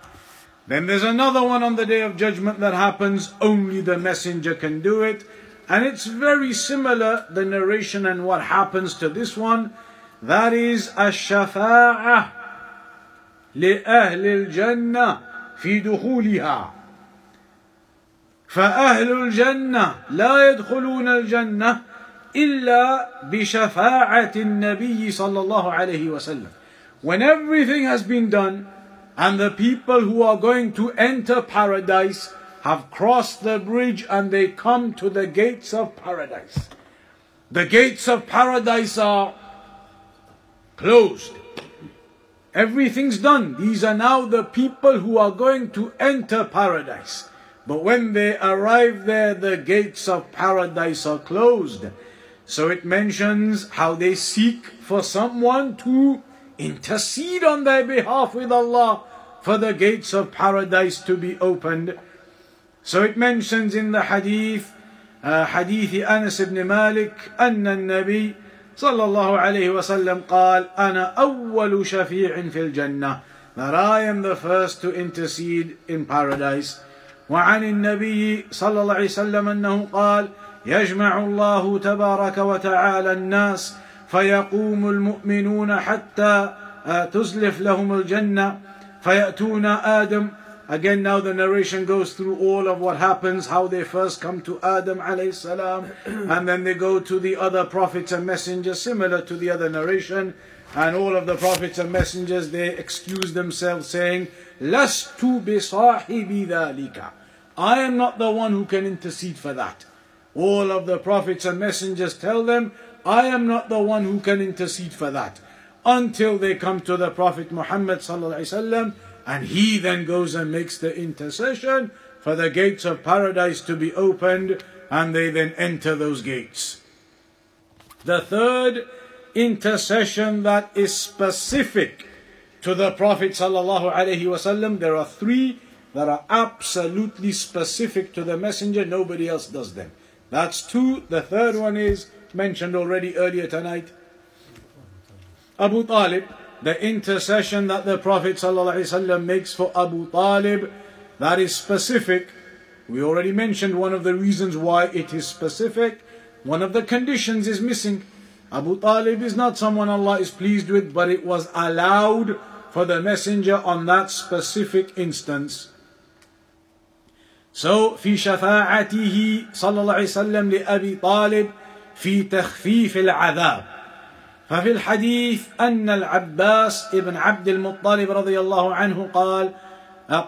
Then there's another one on the day of judgment that happens, only the messenger can do it. And it's very similar, the narration and what happens to this one. That is الشفاعة لأهل الجنة في دخولها. فأهل الجنة لا يدخلون الجنة إلا بشفاعة النبي صلى الله عليه وسلم. When everything has been done, and the people who are going to enter paradise have crossed the bridge and they come to the gates of paradise. The gates of paradise are closed. Everything's done. These are now the people who are going to enter paradise. But when they arrive there, the gates of paradise are closed. So it mentions how they seek for someone to intercede on their behalf with Allah for the gates of paradise to be opened. So it mentions in the hadith, uh, hadith Anas ibn Malik, أن النبي صلى الله عليه وسلم قال أنا أول شفيع في الجنة that I am the first to intercede in paradise وعن النبي صلى الله عليه وسلم أنه قال يجمع الله تبارك وتعالى الناس فيقوم المؤمنون حتى تزلف لهم الجنة فيأتون آدم Again, now the narration goes through all of what happens, how they first come to Adam alayhi salam, and then they go to the other prophets and messengers, similar to the other narration. And all of the prophets and messengers, they excuse themselves saying, Lastu bisahibi dhalika. I am not the one who can intercede for that. All of the prophets and messengers tell them, I am not the one who can intercede for that. Until they come to the Prophet Muhammad and he then goes and makes the intercession for the gates of paradise to be opened, and they then enter those gates. The third intercession that is specific to the Prophet ﷺ, there are three that are absolutely specific to the Messenger, nobody else does them. That's two. The third one is mentioned already earlier tonight. Abu Talib the intercession that the Prophet ﷺ makes for Abu Talib, that is specific. We already mentioned one of the reasons why it is specific. One of the conditions is missing. Abu Talib is not someone Allah is pleased with, but it was allowed for the Messenger on that specific instance. So, في شفاعته صلى الله عليه وسلم لأبي طالب في تخفيف العذاب. ففي الحديث أن العباس ابن عبد المطلب رضي الله عنه قال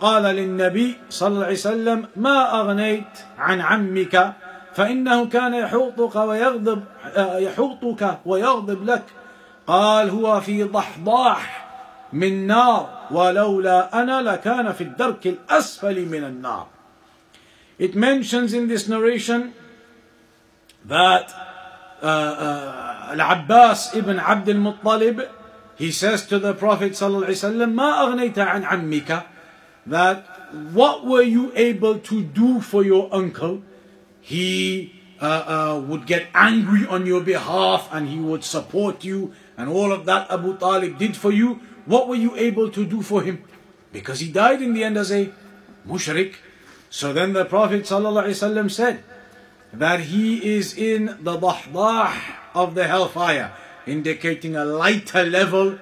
قال للنبي صلى الله عليه وسلم ما أغنيت عن عمك؟ فإنه كان يحوطك ويغضب يحوطك ويغضب لك. قال هو في ضحضاح من نار ولولا أنا لكان في الدرك الأسفل من النار. It mentions in this narration that uh, uh, Al-Abbas ibn Abd al-Muttalib, he says to the Prophet ﷺ, ما أغنيت عن عمك, that what were you able to do for your uncle? He uh, uh, would get angry on your behalf and he would support you and all of that Abu Talib did for you. What were you able to do for him? Because he died in the end as a mushrik. So then the Prophet ﷺ said that he is in the dahdah of the hellfire, indicating a lighter level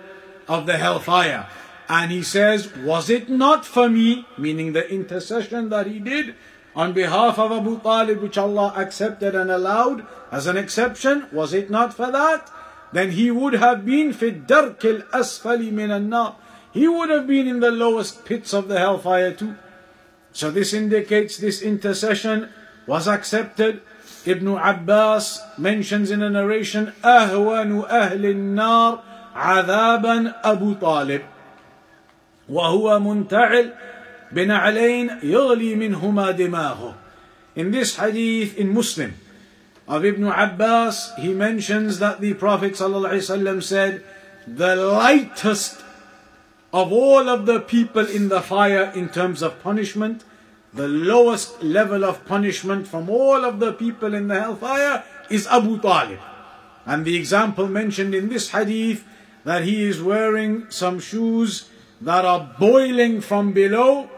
of the hellfire. And he says, Was it not for me, meaning the intercession that he did on behalf of Abu Talib, which Allah accepted and allowed as an exception, was it not for that? Then he would have been fi darkil asfali min He would have been in the lowest pits of the hellfire too. So this indicates this intercession was accepted Ibn Abbas mentions in a narration, أهون أهل النار عذابا أبو طالب وهو منتعل بنعلين يغلي منهما دماغه. In this hadith in Muslim of Ibn Abbas, he mentions that the Prophet ﷺ said, the lightest of all of the people in the fire in terms of punishment the lowest level of punishment from all of the people in the hellfire is Abu Talib. And the example mentioned in this hadith that he is wearing some shoes that are boiling from below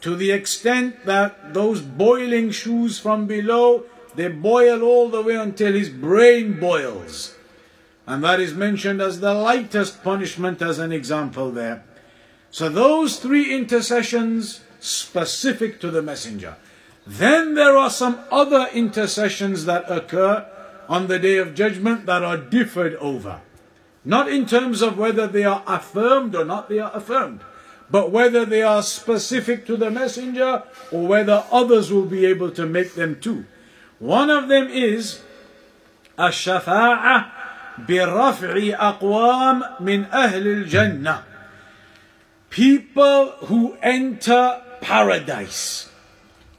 to the extent that those boiling shoes from below they boil all the way until his brain boils. And that is mentioned as the lightest punishment as an example there. So those three intercessions specific to the messenger. Then there are some other intercessions that occur on the day of judgment that are differed over. Not in terms of whether they are affirmed or not they are affirmed, but whether they are specific to the messenger or whether others will be able to make them too. One of them is الشفاعة برفع أقوام من أهل الجنة people who enter paradise.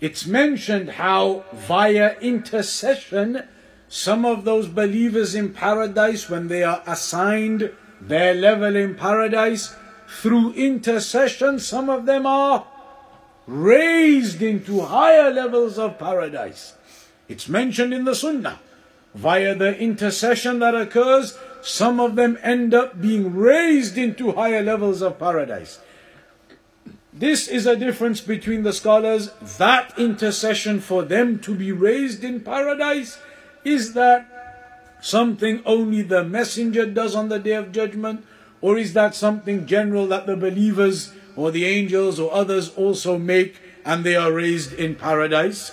It's mentioned how via intercession, some of those believers in paradise, when they are assigned their level in paradise, through intercession, some of them are raised into higher levels of paradise. It's mentioned in the Sunnah. Via the intercession that occurs, some of them end up being raised into higher levels of paradise. This is a difference between the scholars. That intercession for them to be raised in paradise is that something only the messenger does on the day of judgment, or is that something general that the believers or the angels or others also make and they are raised in paradise?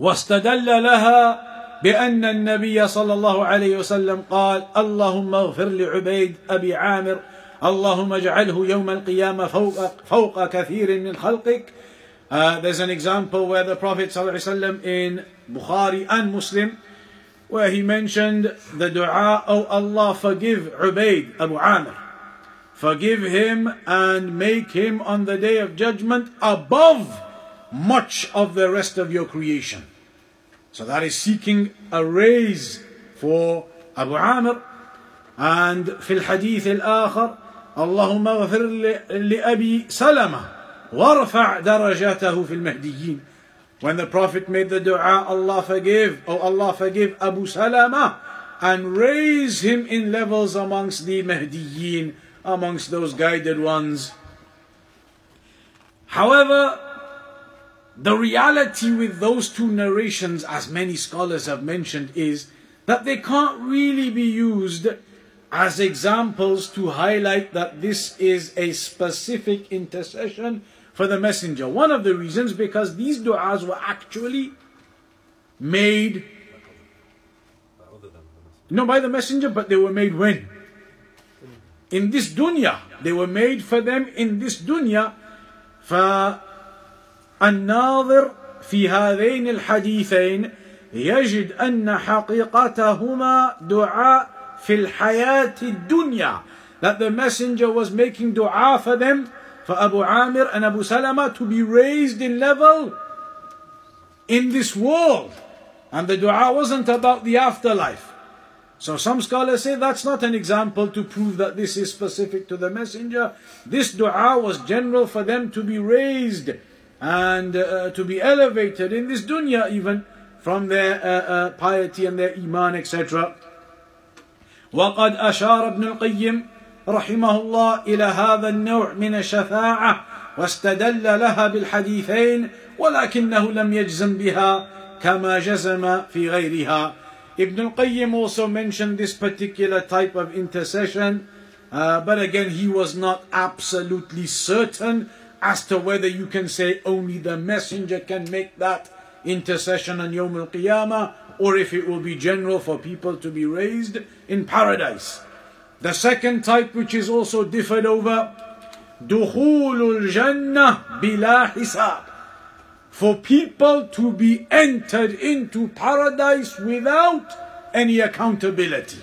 واستدل لها بأن النبي صلى الله عليه وسلم قال اللهم اغفر لعبيد أبي عامر اللهم اجعله يوم القيامة فوق, فوق كثير من خلقك uh, There's an example where the Prophet ﷺ in Bukhari and Muslim where he mentioned the dua, Oh Allah, forgive Ubaid, Abu Amir. Forgive him and make him on the day of judgment above much of the rest of your creation. So that is seeking a raise for Abu Amir. And hadith al-akhbar. اللهم اغفر لأبي سلمة وارفع درجاته في المهديين When the Prophet made the dua, Allah forgive, oh Allah forgive Abu Salama and raise him in levels amongst the Mahdiyin, amongst those guided ones. However, the reality with those two narrations, as many scholars have mentioned, is that they can't really be used as examples to highlight that this is a specific intercession for the messenger. One of the reasons because these du'as were actually made not by the messenger, but they were made when? In this dunya. They were made for them in this dunya. فالناظر في هذين الحديثين يجد أن حقيقتهما دعاء fil hayati dunya, that the messenger was making dua for them, for Abu Amir and Abu Salama to be raised in level in this world. And the dua wasn't about the afterlife. So some scholars say that's not an example to prove that this is specific to the messenger. This dua was general for them to be raised and uh, uh to be elevated in this dunya even from their uh, uh, piety and their iman, etc. وقد أشار ابن القيم رحمه الله إلى هذا النوع من الشفاعة واستدل لها بالحديثين ولكنه لم يجزم بها كما جزم في غيرها Ibn al-Qayyim also mentioned this particular type of intercession, uh, but again, he was not absolutely certain as to whether you can say only the messenger can make that intercession on Yawm al-Qiyamah or if it will be general for people to be raised in paradise. The second type, which is also differed over, دخول الجنة بلا حساب. For people to be entered into paradise without any accountability.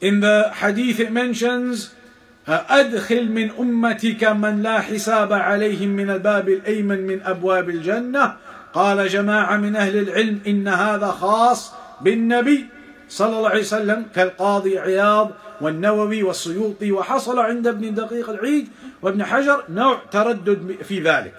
In the hadith it mentions, أدخل من أمتك من لا حساب عليهم من الباب الأيمن من أبواب الجنة قال جماعة من أهل العلم إن هذا خاص بالنبي صلى الله عليه وسلم كالقاضي عياض والنووي والسيوطي وحصل عند ابن دقيق العيد وابن حجر نوع تردد في ذلك.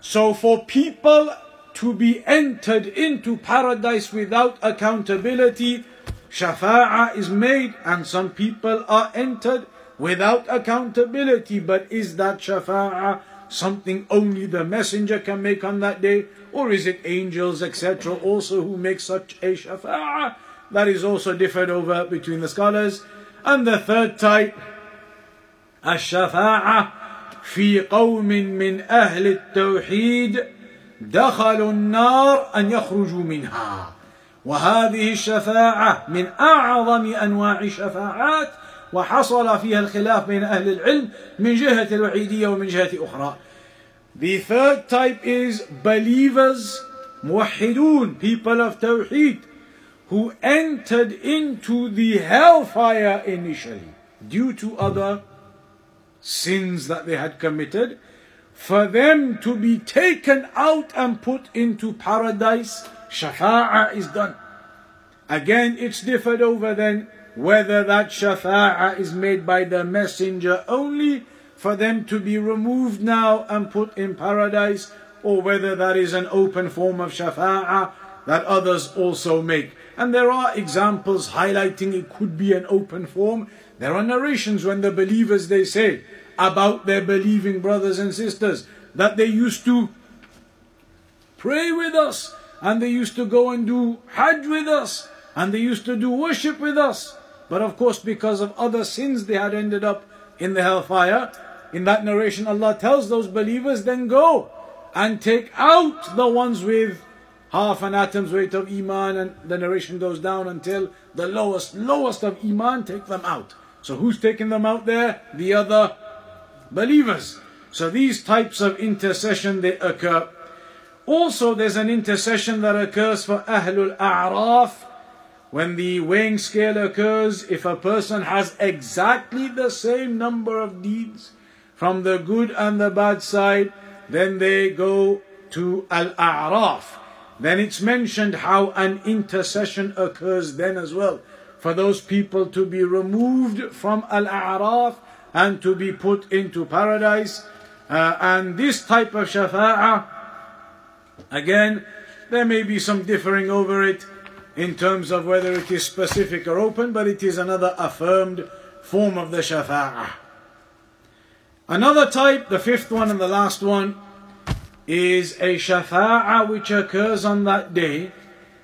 So for people to be entered into paradise without accountability, shafa'a is made and some people are entered without accountability. But is that shafa'a something only the messenger can make on that day? Or is it angels, etc., also who make such a shafa'ah? That is also differed over between the scholars. And the third type, الشفاعة في قوم من أهل التوحيد دخلوا النار أن يخرجوا منها وهذه الشفاعة من أعظم أنواع الشفاعات وحصل فيها الخلاف بين أهل العلم من جهة الوعيدية ومن جهة أخرى The third type is believers, muwahidun, people of Tawheed, who entered into the hellfire initially. due to other sins that they had committed, for them to be taken out and put into paradise, shafa'a is done. Again, it's differed over then whether that shafa'a is made by the messenger only for them to be removed now and put in paradise, or whether that is an open form of shafa'a that others also make. And there are examples highlighting it could be an open form. There are narrations when the believers they say about their believing brothers and sisters that they used to pray with us and they used to go and do hajj with us and they used to do worship with us. But of course, because of other sins, they had ended up in the hellfire. In that narration, Allah tells those believers, then go and take out the ones with half an atom's weight of Iman, and the narration goes down until the lowest, lowest of Iman, take them out. So who's taking them out there? The other believers. So these types of intercession they occur. Also, there's an intercession that occurs for Ahlul A'raf when the weighing scale occurs. If a person has exactly the same number of deeds from the good and the bad side, then they go to Al A'raf. Then it's mentioned how an intercession occurs then as well for those people to be removed from Al A'raf and to be put into paradise. Uh, and this type of shafa'ah, again, there may be some differing over it in terms of whether it is specific or open, but it is another affirmed form of the shafa'ah. Another type, the fifth one and the last one, is a shafa'ah which occurs on that day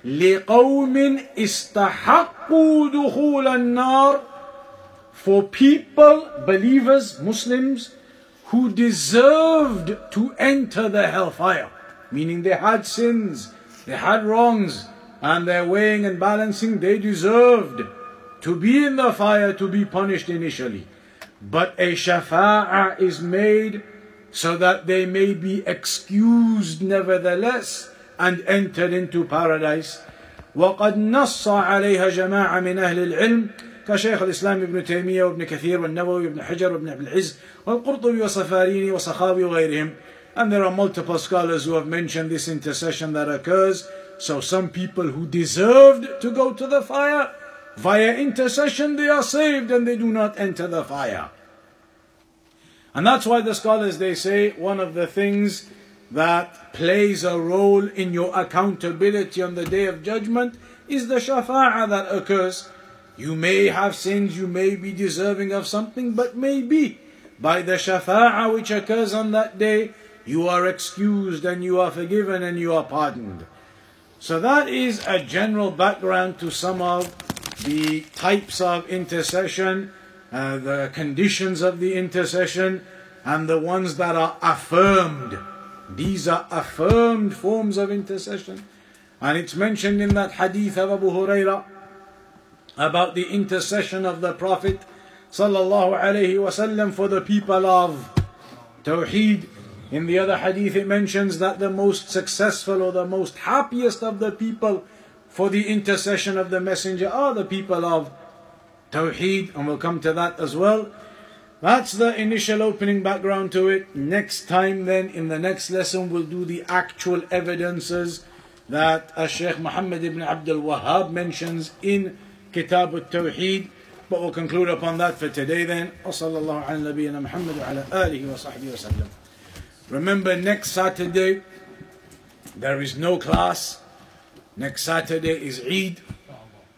لقوم استحقوا دخول النار for people, believers, Muslims, who deserved to enter the hellfire. Meaning they had sins, they had wrongs, and their weighing and balancing, they deserved to be in the fire to be punished initially. But a shafa'ah is made so that they may be excused nevertheless and entered into paradise. وقد نص عليها جماعة من أهل العلم كشيخ الإسلام ابن تيمية وابن كثير والنووي وابن حجر وابن عبد العز والقرطبي وصفاريني وصخاوي وغيرهم and there are multiple scholars who have mentioned this intercession that occurs so some people who deserved to go to the fire via intercession they are saved and they do not enter the fire and that's why the scholars they say one of the things that plays a role in your accountability on the day of judgment is the shafa'ah that occurs. You may have sins, you may be deserving of something, but maybe by the shafa'ah which occurs on that day, you are excused and you are forgiven and you are pardoned. So that is a general background to some of the types of intercession uh, the conditions of the intercession, and the ones that are affirmed. These are affirmed forms of intercession. And it's mentioned in that hadith of Abu Huraira about the intercession of the Prophet sallallahu alaihi wasallam for the people of Tawheed. In the other hadith, it mentions that the most successful or the most happiest of the people for the intercession of the Messenger are the people of Tawheed, and we'll come to that as well. That's the initial opening background to it. Next time, then, in the next lesson, we'll do the actual evidences that Sheikh Muhammad ibn Abdul Wahhab mentions in Kitab al Tawheed. But we'll conclude upon that for today then. Remember, next Saturday, there is no class. Next Saturday is Eid.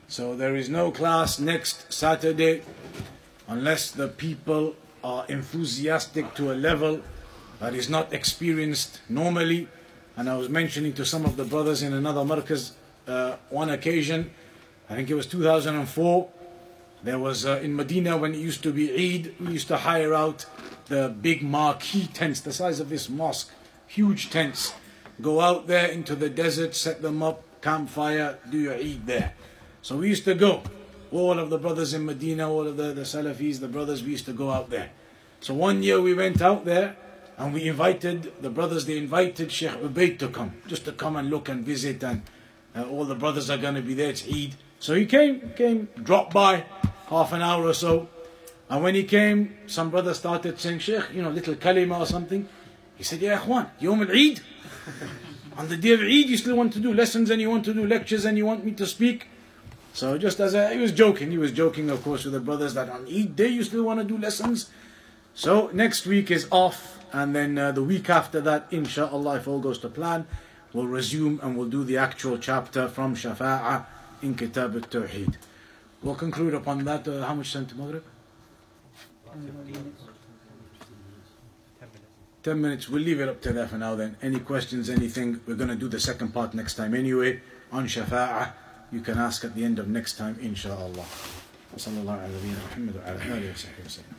So there is no class next Saturday unless the people are enthusiastic to a level that is not experienced normally. And I was mentioning to some of the brothers in another markaz uh, one occasion, I think it was 2004. There was uh, in Medina when it used to be Eid, we used to hire out the big marquee tents, the size of this mosque, huge tents. Go out there into the desert, set them up, campfire, do your Eid there. So we used to go. All of the brothers in Medina, all of the, the Salafis, the brothers, we used to go out there. So one year we went out there and we invited the brothers, they invited Sheikh Ubaid to come, just to come and look and visit, and uh, all the brothers are going to be there. It's Eid. So he came, came, dropped by half an hour or so. And when he came, some brother started saying, Sheikh, you know, little kalima or something. He said, Ya Ikhwan, Yom al-Eid. On the day of Eid, you still want to do lessons and you want to do lectures and you want me to speak. So just as a, he was joking, he was joking, of course, with the brothers that on Eid day you still want to do lessons. So next week is off, and then uh, the week after that, inshallah, if all goes to plan, we'll resume and we'll do the actual chapter from Shafa'a in Kitab al-Tawheed. We'll conclude upon that. Uh, how much time to Maghrib? 10 minutes. We'll leave it up to that for now then. Any questions, anything? We're going to do the second part next time anyway on Shafa'a. You can ask at the end of next time, inshallah. وصلى الله على نبينا محمد وعلى اله وصحبه وسلم